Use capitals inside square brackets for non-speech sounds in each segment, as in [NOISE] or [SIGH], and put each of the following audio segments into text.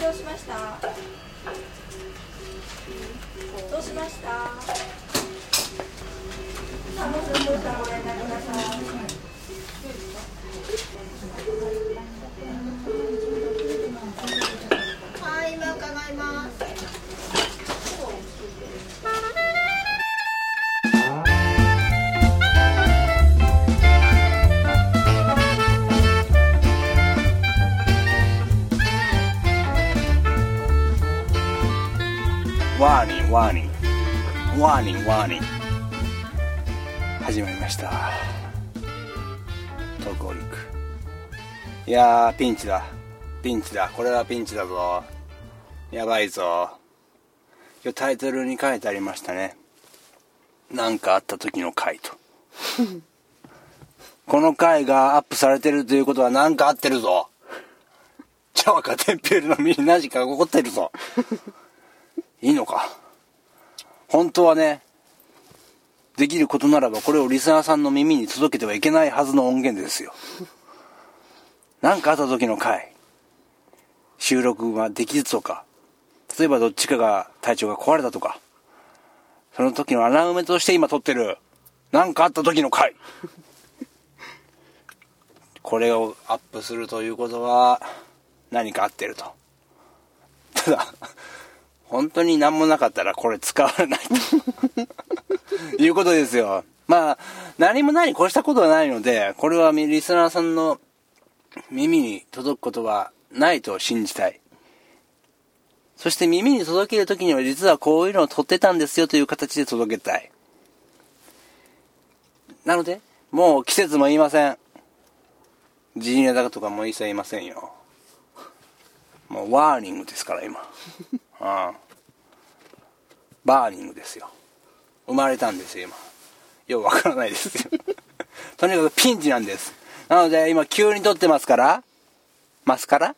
どうしました？どうしました？さあもうそろそろご連絡くださいはい今伺います。ワーニンワーニン。ワーニンワーニン。始まりました。トークオリック。いやーピンチだ。ピンチだ。これはピンチだぞ。やばいぞ。今日タイトルに書いてありましたね。なんかあった時の回と。[LAUGHS] この回がアップされてるということは何かあってるぞ。ジャワかテンペールの身に何かが起こってるぞいいのか。本当はねできることならばこれをリスナーさんの耳に届けてはいけないはずの音源ですよ。何かあった時の回収録ができずとか例えばどっちかが体調が壊れたとかその時の穴埋めとして今撮ってる何かあった時の回。これをアップするということは何かあってると。ただ本当に何もなかったらこれ使われないと [LAUGHS] いうことですよ。まあ、何もないに越したことはないので、これはリスナーさんの耳に届くことはないと信じたい。そして耳に届けるときには実はこういうのを撮ってたんですよという形で届けたい。なので、もう季節も言いません。ジーネダとかも一切言いませんよ。もうワーニングですから今。うん。バーニングですよ。生まれたんですよ今。ようわからないですよ。[LAUGHS] とにかくピンチなんです。なので今急に撮ってますから。マスカラ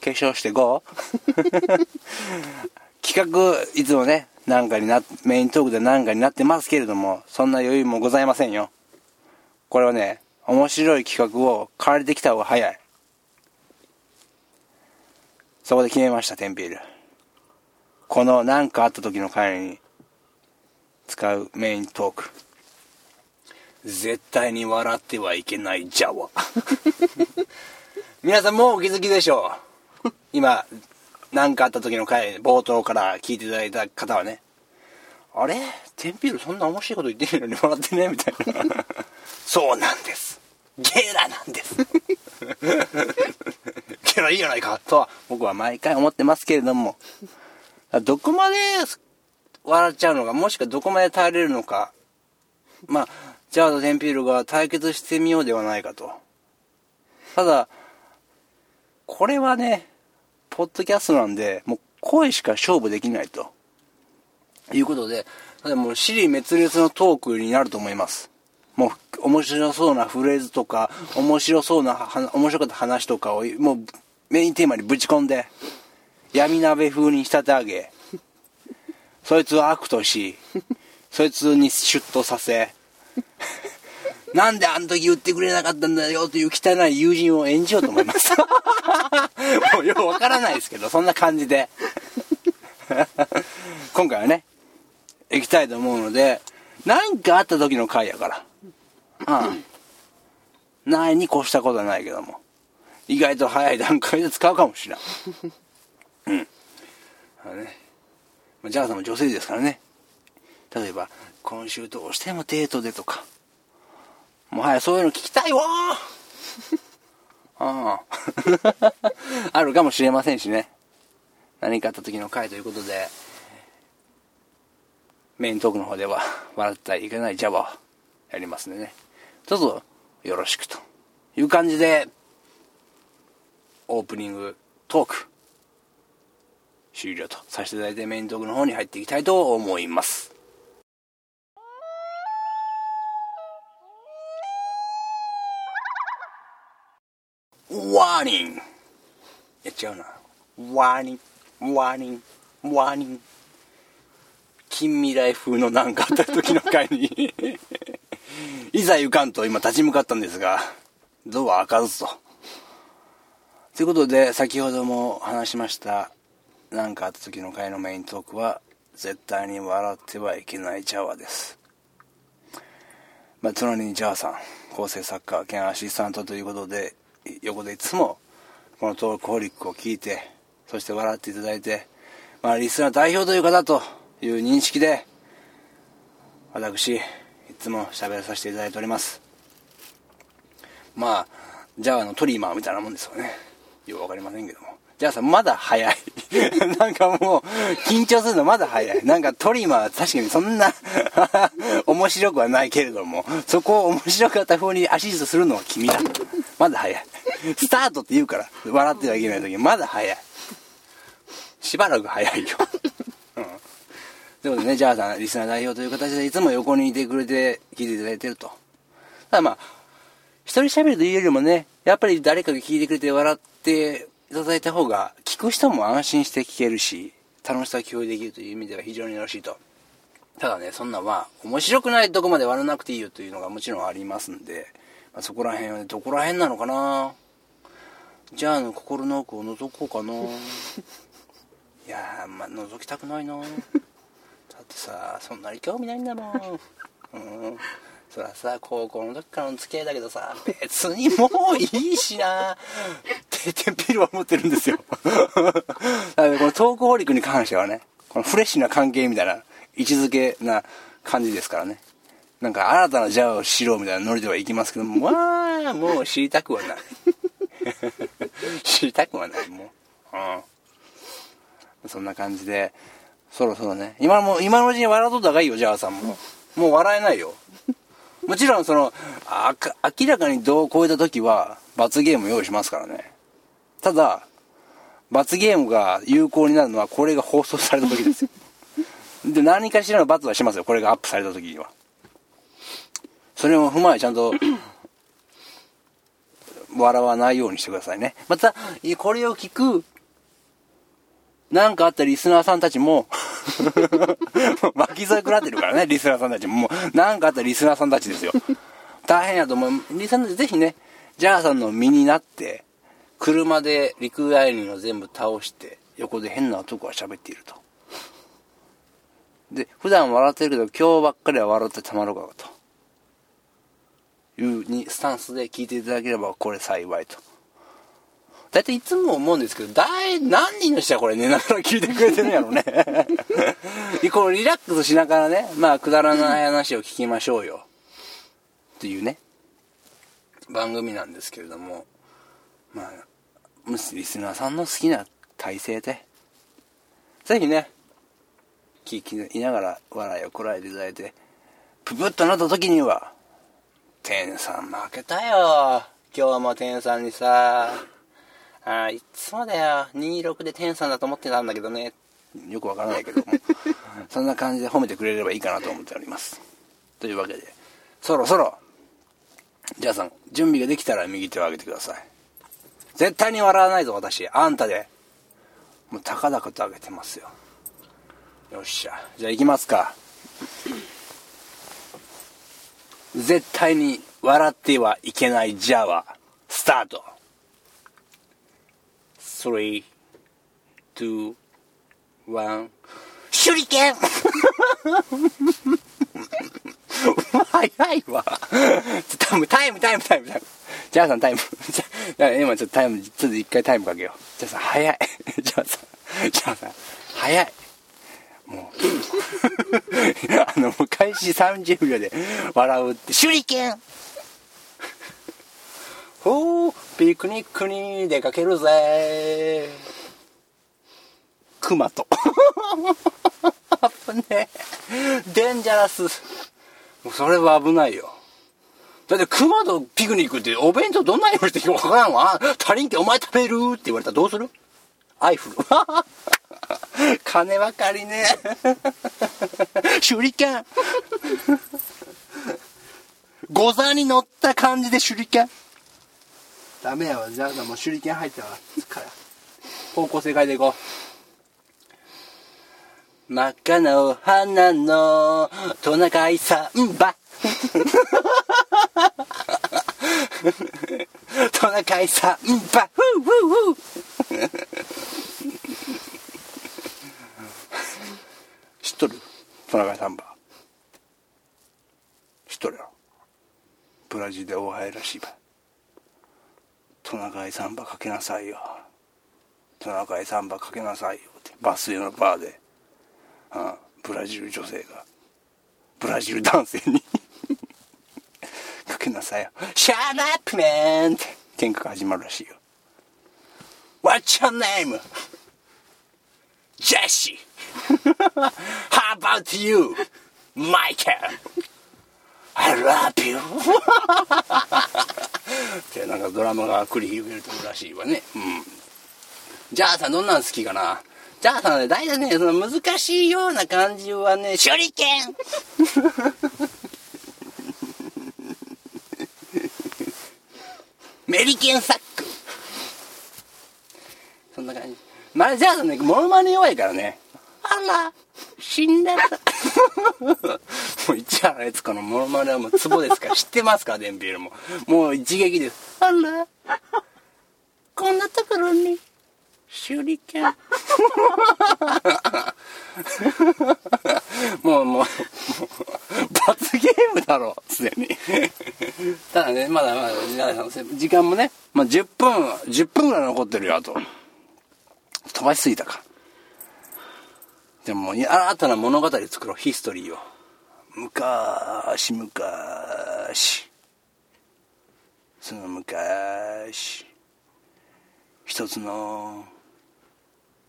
化粧して GO [LAUGHS] 企画いつもねなんかになメイントークでなんかになってますけれどもそんな余裕もございませんよ。これはね面白い企画を借りてきた方が早い。そこで決めましたテンピールこの何かあった時の会に使うメイントーク。絶対に笑ってはいけないジャワ。[LAUGHS] 皆さんもうお気づきでしょう。今何かあった時の回冒頭から聞いていただいた方はね。あれ？テンピールそんな面白いこと言ってるのに笑ってねみたいな。[LAUGHS] そうなんです。ゲラなんです。[LAUGHS] ゲラいいじゃないかとは僕は毎回思ってますけれども。どこまで笑っちゃうのか、もしくはどこまで耐えれるのか。まあ、ジャード・テンピールが対決してみようではないかと。ただ、これはね、ポッドキャストなんで、もう声しか勝負できないと。いうことで、ただもう、尻滅裂のトークになると思います。もう、面白そうなフレーズとか、面白そうな、面白かった話とかを、もう、メインテーマにぶち込んで、闇鍋風に仕立て上げ、そいつを悪とし、そいつにシュッとさせ、なんであの時言ってくれなかったんだよという汚い友人を演じようと思います。もうよくわからないですけど、そんな感じで。今回はね、行きたいと思うので、何かあった時の回やから。うん。ないに越したことはないけども。意外と早い段階で使うかもしれん。うん。あのね。まあジャガさんも女性ですからね。例えば、今週どうしてもデートでとか。もはやそういうの聞きたいわーああ [LAUGHS] あるかもしれませんしね。何かあった時の回ということで、メイントークの方では、笑ってはいけないジャワをやりますんでね。どうぞよろしくという感じで、オープニングトーク、終了とさせていただいてメイントークの方に入っていきたいと思います。ワーニングやっちゃうな。ワーニング、ワーニング、ワーニング。近未来風のなんかあった時の回に [LAUGHS] いざ行かんと今立ち向かったんですが、ドア開かずと。ということで、先ほども話しました、何かあった時の回のメイントークは絶対に笑ってはいけないジャワです。まあ隣にジャワさん構成作家兼アシスタントということで横でいつもこのトークホリックを聞いてそして笑っていただいてまあリスナー代表という方という認識で私いつも喋らさせていただいております。まあジャワのトリマーみたいなもんですよね。よくわかりませんけどじゃあさまだ早い。[LAUGHS] なんかもう緊張するのまだ早い。なんかトリマー確かにそんな [LAUGHS] 面白くはないけれどもそこを面白かった風にアシストするのは君だ。まだ早い。スタートって言うから笑ってはいけない時まだ早い。しばらく早いよ。うん。ということでね、ジャーさん、リスナー代表という形でいつも横にいてくれて、聞いていただいてると。ただまあ、一人喋るというよりもね、やっぱり誰かが聞いてくれて笑っていただいた方が、聞く人も安心して聞けるし、楽しさを共有できるという意味では非常によろしいと。ただね、そんなまあ、面白くないとこまで笑わなくていいよというのがもちろんありますんで、まあ、そこら辺はね、どこら辺なのかな？じゃあの心の奥を覗こうかな [LAUGHS] いやー、まあ、覗きたくないなだってさ、そんなに興味ないんだもん。うん。そらさ、高校の時からの付き合いだけどさ、別にもういいしな定点ピルは持ってるんですよ。だからこのトークホリックに関してはね、このフレッシュな関係みたいな位置づけな感じですからね。なんか新たなジャワを知ろうみたいなノリではいきますけども、まあ、もう知りたくはない。知りたくはない、もう。うん。そんな感じで、そろそろね、今も、今のうちに笑っとった方がいいよ、ジャワさんも。もう笑えないよ。もちろんその、明らかに度を超えた時は、罰ゲーム用意しますからね。ただ、罰ゲームが有効になるのは、これが放送された時ですよ。[LAUGHS] で、何かしらの罰はしますよ、これがアップされた時には。それを踏まえちゃんと、[LAUGHS] 笑わないようにしてくださいね。また、これを聞く、なんかあったリスナーさんたちも、[LAUGHS] 巻き添え食らってるからね、リスナーさんたちも。もう、なんかあったリスナーさんたちですよ。大変やと思う。リスナーさんたちぜひね、ジャーさんの身になって、車でリクライニングを全部倒して、横で変な男が喋っていると。で、普段笑ってるけど、今日ばっかりは笑ってたまるかと。いうに、スタンスで聞いていただければ、これ幸いと。大体いつも思うんですけど、大、何人の人はこれ寝ながら聞いてくれてるんやろうね。[LAUGHS] このリラックスしながらね、まあ、くだらない話を聞きましょうよ。っていうね、番組なんですけれども、まあ、もしリスナーさんの好きな体勢で、ぜひね、聞きながら笑いをこらえていただいて、ププッとなった時には、天さん負けたよ。今日も天さんにさ、あいつもだよ。26で天さんだと思ってたんだけどね。よくわからないけども。[LAUGHS] そんな感じで褒めてくれればいいかなと思っております。というわけで、そろそろ、じゃあさん、準備ができたら右手を上げてください。絶対に笑わないぞ、私。あんたで。もう高々と上げてますよ。よっしゃ。じゃあ行きますか。絶対に笑ってはいけないジャワ、スタート。3、2、1、手裏剣 [LAUGHS] 早いわ。タイム、タイム、タイム、タイム、タイム。ジャーさんタイム。[LAUGHS] じゃ今ちょっとタイム、ちょっと一回タイムかけよう。ジャーさん早い。ジャーさん、ジャーさん早い。もう、[LAUGHS] あの、もう開始30秒で笑うって、手裏剣 [LAUGHS] ほう、ピクニックに出かけるぜクマと。危ねえ。デンジャラス。もうそれは危ないよ。だってクマとピクニックってお弁当どんなにしてわからんわ。足りんけお前食べるって言われたらどうする？アイフル。[LAUGHS] 金ばかりね。手裏剣。ゴザに乗った感じで手裏剣。ダメやわ。じゃあもう手裏剣入ったわ。から。方向性変えていこう。真っ赤なお花のトナカイサンバ。トナカイさんばフーフーフー知っとる？トナカイさんば。知っとるよ。ブラジルで大流行らしいば。トナカイサンバかけなさいよ。トナカイサンバかけなさいよ。ってバスへのバーで、うん、ブラジル女性が。ブラジル男性に。かけなさよ「シャーラップメン!」って喧嘩が始まるらしいよ。What's your name? Jesse. [LAUGHS] How about you? Michael? I love you. [LAUGHS] ってなんかドラマが繰り広げるとるらしいわね。うん。じゃあさどんなん好きかな？じゃあさね大体ねその難しいような感じはね手裏剣。メリケンサック。そんな感じ。まあじゃあねモノマネ弱いからね。あら死んだもう市原悦子のモノマネはもうツボですから。知ってますかデンピールも。もう一撃です。あらこんなところに。手裏剣。[LAUGHS] もうもうもう罰ゲームだろすでに。[LAUGHS] ただねまだまだ時間もね、まあ、10分10分ぐらい残ってるよあと。飛ばしすぎたかでも新たな物語作ろうヒストリーを。昔昔。その昔。一つの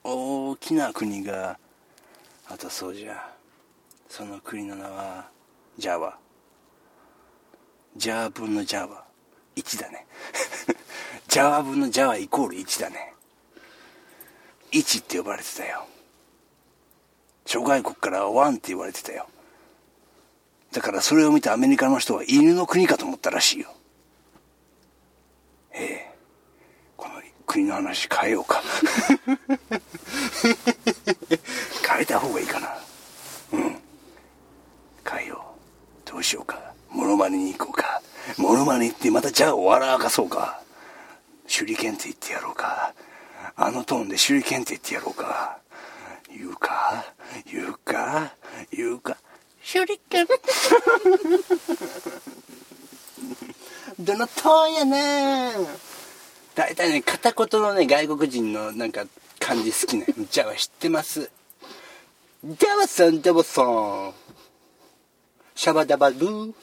大きな国があったそうじゃ。その国の名はジャワ。ジャワ分のジャワ。1だね。[LAUGHS] ジャワ分のジャワイコール1だね。1って呼ばれてたよ。諸外国からワンって言われてたよ。だからそれを見たアメリカの人は犬の国かと思ったらしいよ。ええ。国の話変えようか [LAUGHS] 変えた方がいいかな。うん。変えよう。どうしようか。モノマネに行こうか。モノマネってまたじゃあ笑かそうか。手裏剣って言ってやろうか。あのトーンで手裏剣って言ってやろうか。言うか？言うか？言うか？手裏剣。[LAUGHS] どのトーンやね大体ね片言のね外国人のなんか感じ好きねじゃあ知ってます？ジャワさんジャワさんシャバダバルー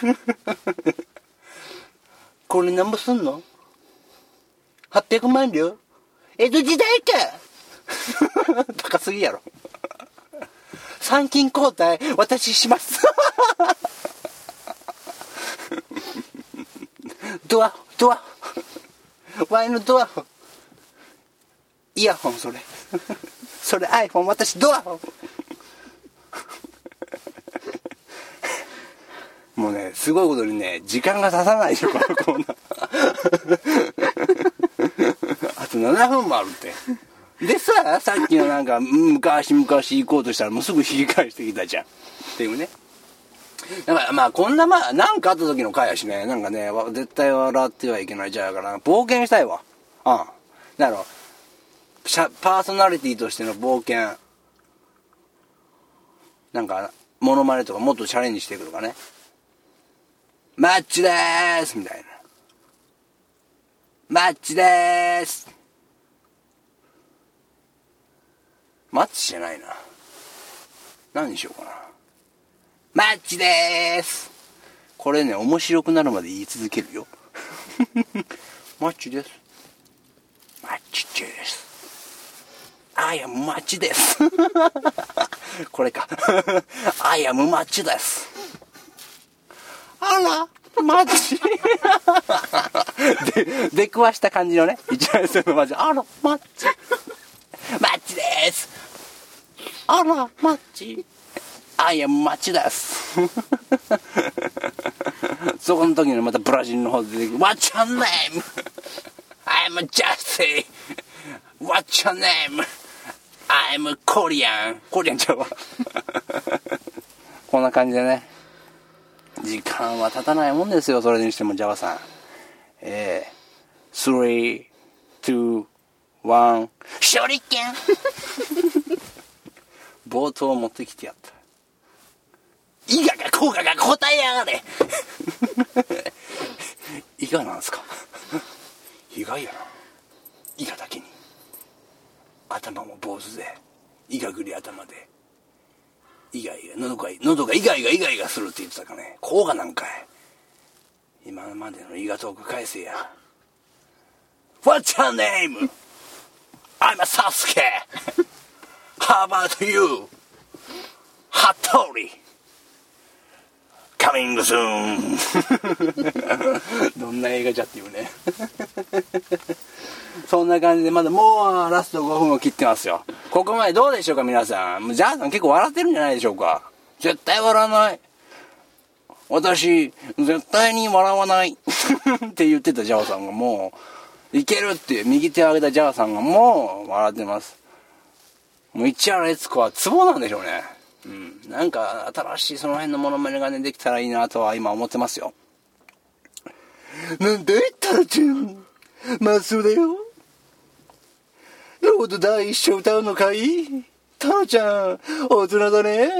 [LAUGHS] これ何もすんの ?800 万両江戸時代か [LAUGHS] 高すぎやろ。参勤交代、私します。[LAUGHS] ドア、ドア。ワイのドアホン。イヤホン、それ。[LAUGHS] それ iPhone、私ドアホン。[LAUGHS] もうね、すごいことにね、時間が経たないよ、このコーナー。[LAUGHS] あと7分もあるって。でさ、さっきのなんか、昔々行こうとしたらもうすぐ引き返してきたじゃん。っていうね。だからまあこんなまあ、なんかあった時の回やしね、なんかね、絶対笑ってはいけないじゃあから、冒険したいわ。うん。だろパーソナリティとしての冒険。なんか、モノマネとかもっとチャレンジしていくとかね。マッチでーすみたいな。マッチでーすマッチじゃないな。何にしようかな。マッチでーすこれね、面白くなるまで言い続けるよ。[LAUGHS] マッチです。マッチです。I am マッチです。[LAUGHS] これか。[LAUGHS] I am マッチです。あらマジで、出くわした感じのね、一年生のマジ。あら、マッチ。マッチです。あら、マッチ。あいや、マッチです。そこの時にまたブラジルの方で出てきて、What's your name? I'm Jesse. What's your name? I'm Korean. コリアンちゃうわ。こんな感じでね。時間は経たないもんですよ、それにしても、ジャワさん。え [LAUGHS] ー、3、2、1、手裏剣冒頭持ってきてやった。伊賀が甲賀が答えやがれ。伊賀なんすか？意外やな。伊賀だけに。頭も坊主で伊賀ぐり頭で。イガイガ喉が喉がイガイガイガイガするって言ってたかね。甲賀なんかい。今までの伊賀トーク返せや。What's your name? I'm a Sasuke. How about you? ハトリ Coming soon. [LAUGHS] どんな映画じゃっていうね。[LAUGHS] そんな感じでまだもうラスト5分を切ってますよ。ここまでどうでしょうか皆さん。ジャーさん結構笑ってるんじゃないでしょうか。絶対笑わない。私絶対に笑わない。[LAUGHS] って言ってたジャーさんがもういけるって右手を上げたジャーさんがもう笑ってます。もう市原悦子はツボなんでしょうね。うん。なんか新しいその辺のモノマネがねできたらいいなとは今思ってますよ。なんでタラちゃんまっすぐだよ。ロード第一章歌うのかい？タラちゃん大人だね。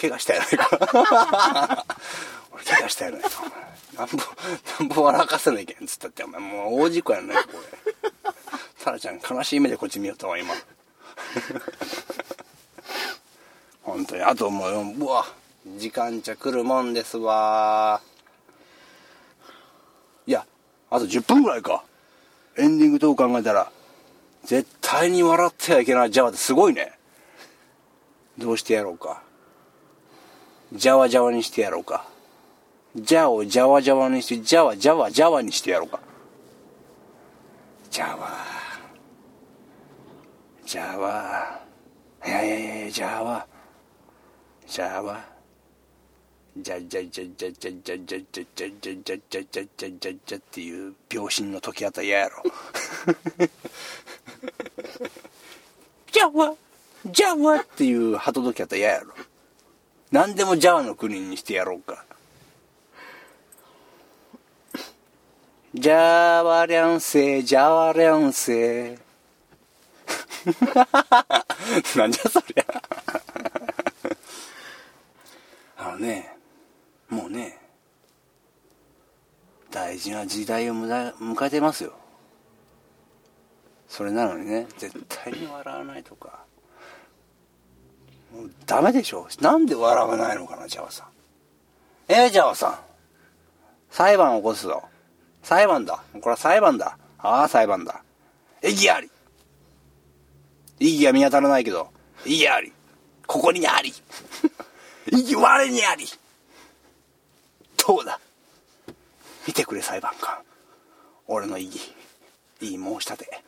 怪我したやないか。[LAUGHS] 俺怪我したやないか。なんぼなんぼ笑かせないけんつったってお前もう大事故やないかこれ。タラちゃん悲しい目でこっち見よったわ今。本当に。あともううわ時間じゃ来るもんですわ。いやあと10分ぐらいか。エンディングトーク考えたら絶対に笑ってはいけない。ジャワってすごいね。どうしてやろうか。ジャワジャワにしてやろうか。ジャをジャワジャワにしてジャワジャワジャワにしてやろうか。ジャワ。ジャワ。いやいやいやジャワ。ジャワじゃじゃじゃじゃじゃじゃじゃじゃじゃじゃじゃじゃじゃじゃじゃじゃっていう秒針の解き方嫌やろジャワジャワっていう鳩解き方嫌やろ何でもジャワの国にしてやろうかジャワリャンセジャワリャンセーなんじゃそりゃねもうね大事な時代を迎えてますよ。それなのにね絶対に笑わないとか。もうダメでしょ。なんで笑わないのかなジャワさん。えー、ジャワさん。裁判を起こすぞ。裁判だ。これは裁判だ。ああ裁判だ。意義あり。意義が見当たらないけど意義あり。ここにあり。意義我にあり。どうだ？見てくれ裁判官。俺の意義。いい申し立て。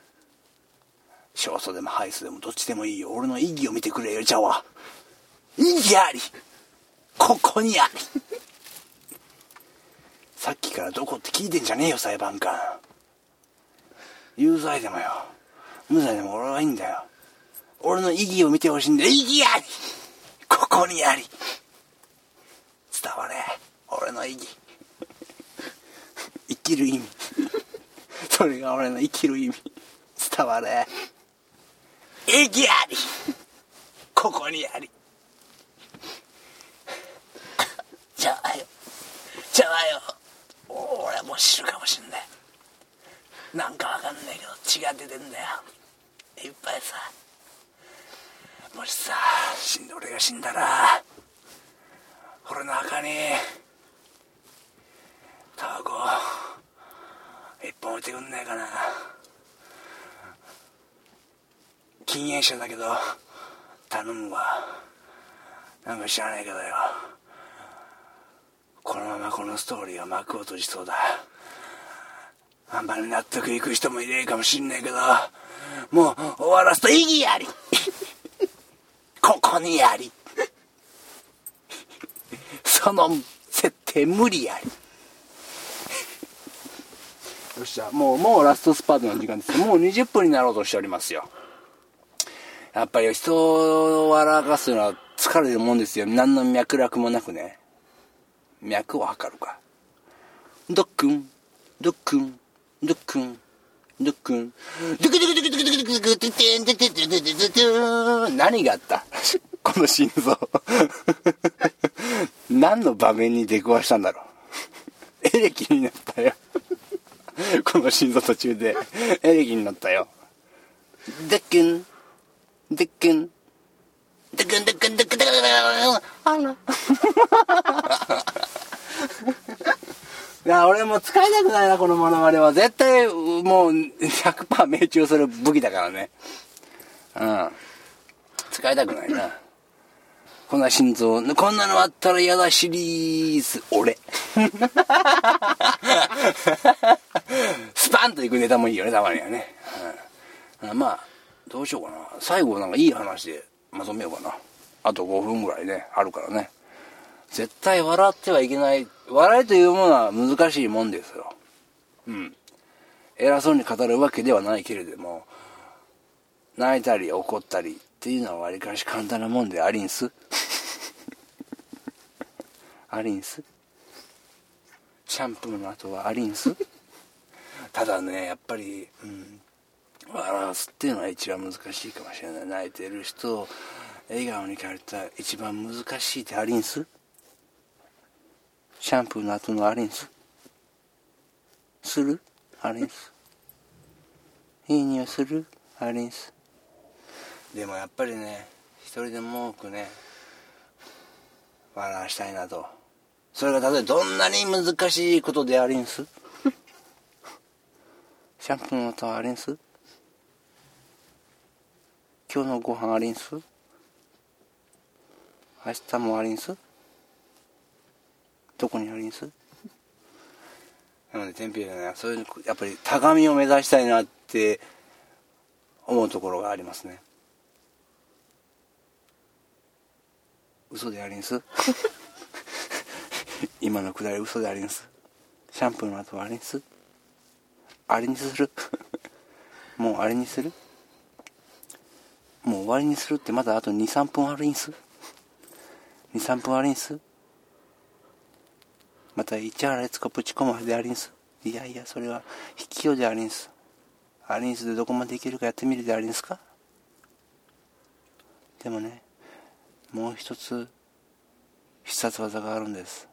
勝訴でも敗訴でもどっちでもいいよ。俺の意義を見てくれよじゃあ。意義あり。ここにあり。さっきからどこって聞いてんじゃねえよ裁判官。有罪でもよ。無罪でも俺はいいんだよ。俺の意義を見てほしいんだ意義あり。ここにあり伝われ俺の意義。生きる意味。それが俺の生きる意味。伝われ。意義あり。ここにあり。じゃあよ。じゃあよ。俺もう知るかもしんない。なんかわかんないけど血が出てんだよ。いっぱいさ。もしさ死んで俺が死んだら俺の墓にタバコ一本置いてくんないかな。禁煙者だけど頼むわ。なんか知らないけどよ。このままこのストーリーは幕を閉じそうだ。あんまり納得いく人もいねえかもしんないけどもう終わらすと意義あり。[LAUGHS] ここにあり。その設定無理やり。よっしゃもうもうラストスパートの時間ですもう20分になろうとしておりますよ。やっぱり人を笑かすのは疲れるもんですよ。何の脈絡もなくね。脈を測るか。ドックン。ドックン。ドックン。ドックン。ドクドクドクドゥクドクドクドクドゥクドクドクドクドゥク何があったこの心臓何の場面に出くわしたんだろうエレキになったよ [LAUGHS] この心臓途中で。[LAUGHS] エレキになったよ。でっくん。でっくん。でっくんでっくんでっくんでっくんあらいや俺も使いたくないなこのモノマネは絶対もう100%命中する武器だからねうん使いたくないなこんな心臓こんなのあったら嫌だシリーズ。俺。[LAUGHS] スパンといくネタもいいよねたまにはね、うん、まあどうしようかな。最後なんかいい話でまとめようかな。あと5分ぐらいねあるからね。絶対笑ってはいけない。笑いというものは難しいもんですよ。うん。偉そうに語るわけではないけれども泣いたり怒ったりっていうのはわりかし簡単なもんでありんす。[LAUGHS] ありんす？シャンプーの後はありんす？[LAUGHS] ただねやっぱり、うん、笑わすっていうのは一番難しいかもしれない。泣いてる人を笑顔に変えた一番難しいってありんす？シャンプーの後のアリンスする？アリンスいい匂いする？アリンスでもやっぱりね一人でも多くね笑わしたいなと。それが例えばどんなに難しいことでありんす？[LAUGHS] シャンプーの後ありんす？今日のご飯ありんす？明日もありんす？どこにありんす？なので天平ねそういうやっぱり高みを目指したいなって思うところがありますね。嘘でありんす。[LAUGHS] 今のくだり嘘でありんす。シャンプーの後はありんす。あれにする。[LAUGHS] もうあれにする。もう終わりにするってまだあと23分あるんす。23分あるんす。また市原悦子プチコマでありんす。いやいやそれは引きようでありんす。アリンスでどこまでいけるかやってみるでありんすか。でもねもう一つ必殺技があるんです。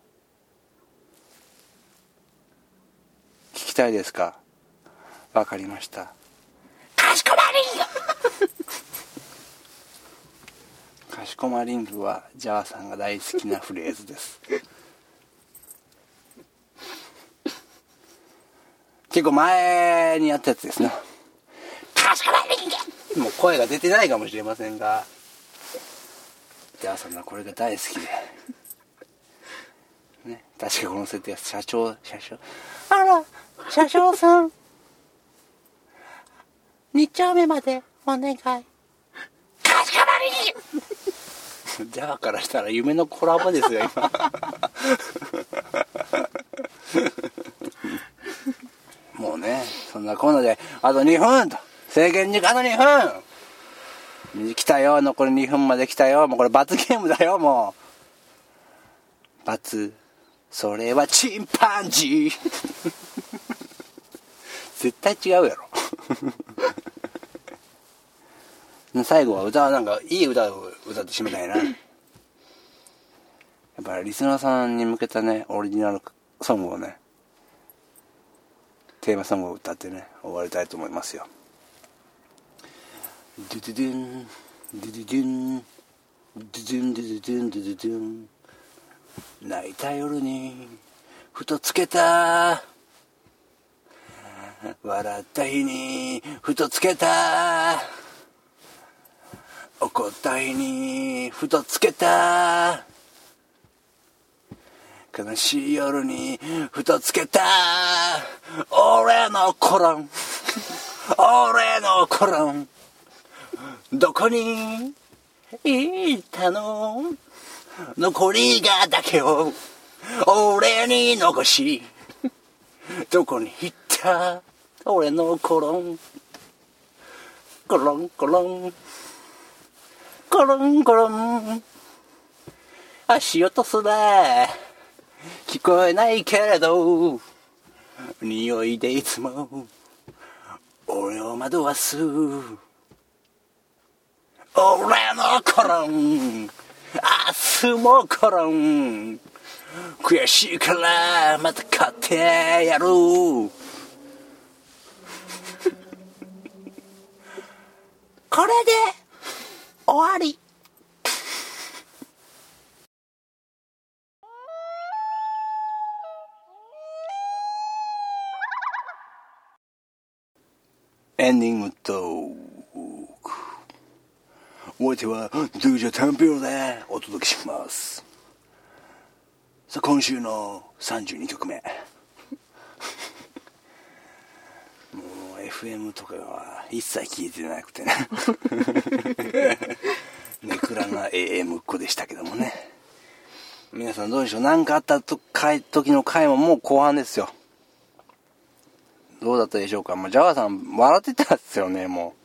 聞きたいですか？わかりました。かしこまりんぐ [LAUGHS] かしこまりんぐはジャーさんが大好きなフレーズです。[LAUGHS] 結構前にやったやつですね。かしこまりんぐもう声が出てないかもしれませんがジャーさんはこれが大好きで。[LAUGHS] ね確かこの設定は社長社長。あら車掌さん。2丁目までお願い。かしこまりジャーからしたら夢のコラボですよ今。[LAUGHS] もうねそんなこんなであと2分と。制限時間あと2分。来たよ残り2分まで来たよ。もうこれ罰ゲームだよもう。罰。それはチンパンジー。[LAUGHS] 絶対違うやろ。[LAUGHS] 最後は歌はなんかいい歌を歌って締めたいな。やっぱりリスナーさんに向けたねオリジナルソングをねテーマソングを歌ってね終わりたいと思いますよ。ドゥドゥドゥンドゥドゥドゥンドゥドゥンドゥドゥドゥンドゥドゥドゥン泣いた夜にふとつけた。笑った日にふとつけた。怒った日にふとつけた。悲しい夜にふとつけた。俺のコロン。[LAUGHS] 俺のコロン。どこに行ったの？残りがだけを俺に残しどこに行った？俺のコロン。コロンコロン。コロンコロン。足音すら聞こえないけれど匂いでいつも。俺を惑わす。俺のコロン。明日もコロン。悔しいからまた勝ってやる。[LAUGHS] これで終わり。エンディングトークお相手はドゥジャタンピオでお届けします。さあ今週の32曲目。もう FM とかは一切聞いてなくてね。ネクラな AM っ子でしたけどもね。皆さんどうでしょう？何かあったと時の回ももう後半ですよ。どうだったでしょうか？まあ、ジャガーさん笑ってたんですよねもう、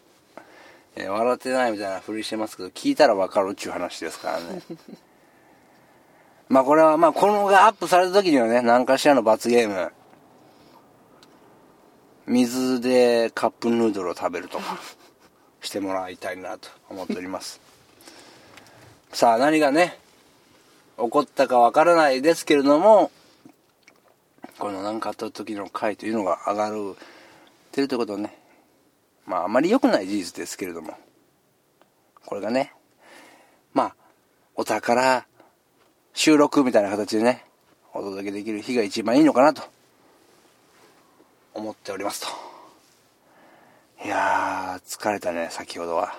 えー、笑ってないみたいなふりしてますけど聞いたら分かるっちゅう話ですからね。[LAUGHS] まあこれはまあこのがアップされた時にはね何かしらの罰ゲーム。水でカップヌードルを食べるとか [LAUGHS] してもらいたいなと思っております。[LAUGHS] さあ何がね起こったかわからないですけれどもこの何かあった時の回というのが上がるてるということはねまああまり良くない事実ですけれども。これがねまあお宝収録みたいな形でねお届けできる日が一番いいのかなと。思っておりますと。いやー疲れたね先ほどは。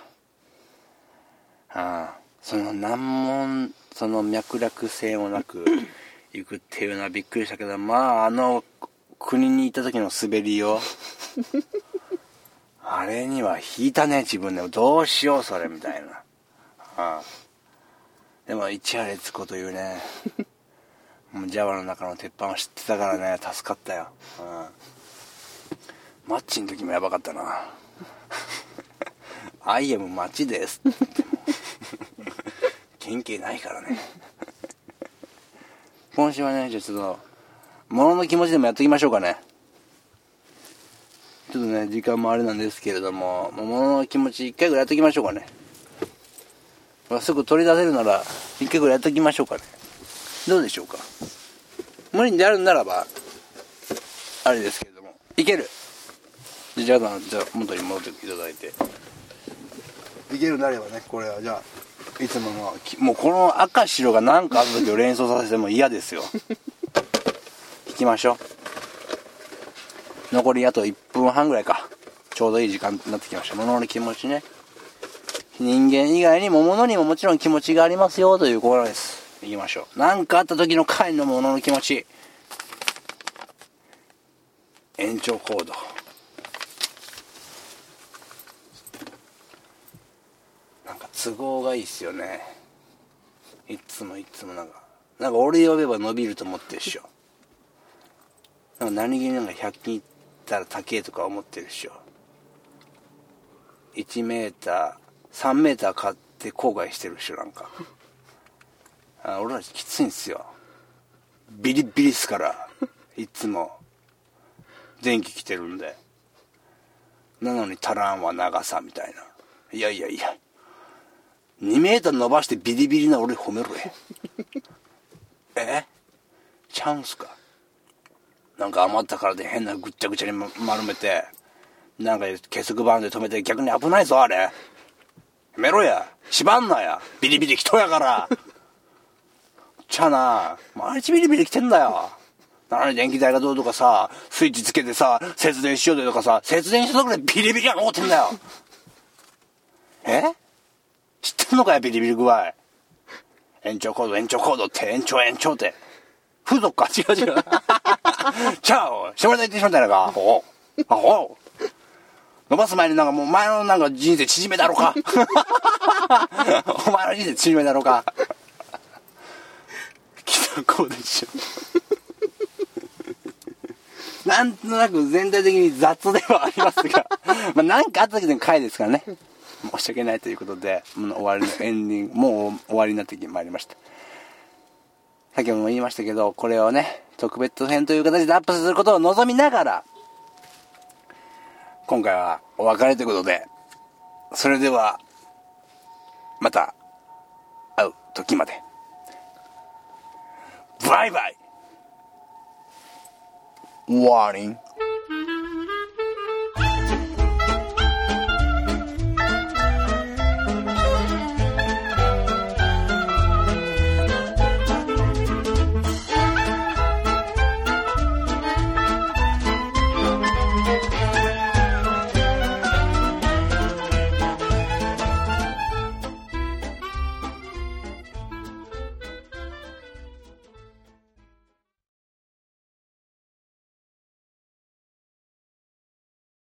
ああその難問その脈絡性もなく [LAUGHS] 行くっていうのはびっくりしたけどまああの国に行った時の滑りを [LAUGHS] あれには引いたね自分でも。どうしようそれみたいな、ああでも一夜列子というねもうジャワの中の鉄板を知ってたからね助かったよ、うん、マッチの時もやばかったな「アイエムマッチです」って言っても原型ないからね。今週はね、じゃあちょっと、物の気持ちでもやっておきましょうかね。ちょっとね、時間もあれなんですけれども、物の気持ち一回ぐらいやっておきましょうかね。すぐ取り出せるなら、一回ぐらいやっておきましょうかね。どうでしょうか。無理であるならば、あれですけれども、いけるじゃあ、じゃあ、元に戻っていただいて。いけるなればね、これは、じゃあ、いつものもうこの赤白が何かあった時を連想させても嫌ですよ [LAUGHS] 引きましょう残りあと1分半ぐらいか。ちょうどいい時間になってきました。物の気持ちね。人間以外にも物にももちろん気持ちがありますよということです。いきましょう。何かあった時の会の物の気持ち。延長コード。なんか都合がいいっすよね。いつもいつもなんか。なんか俺呼べば伸びると思ってるっしょ。なんか何気になんか100均行ったら高えとか思ってるっしょ。1メーター3メーター買って後悔してるっしょなんか。あ俺らきついんすよ。ビリビリっすからいつも。電気来てるんで。なのに足らんは長さみたいな。いやいやいや。2メーター伸ばしてビリビリな俺褒めろえ？えチャンスか？なんか余ったからで変なぐっちゃぐちゃに丸めてなんか結束バンドで止めて逆に危ないぞあれ。やめろや。縛んなや。ビリビリ人やから。ちゃな。毎日ビリビリ来てんだよ。なのに電気代がどうとかさスイッチつけてさ節電しようとかさ節電したところでビリビリが残ってんだよ。え？知ってんのかよ、ビリビリ具合。延長コード、延長コードって、延長延長って。風俗か？違う違う。ちゃう下ネタ言ってしまったやなか。アホ。アホ。伸ばす前になんかもう前のなんか人生縮めだろうか。お前の人生縮めだろうか。来たこうでしょ。なんとなく全体的に雑ではありますが、まあなんかあった時の回ですからね。申し訳ないということで、もう終わりのエンディング、もう終わりになってまいりました。先ほども言いましたけど、これをね、特別編という形でアップすることを望みながら、今回はお別れということで、それでは、また会う時まで。バイバイ。Warning.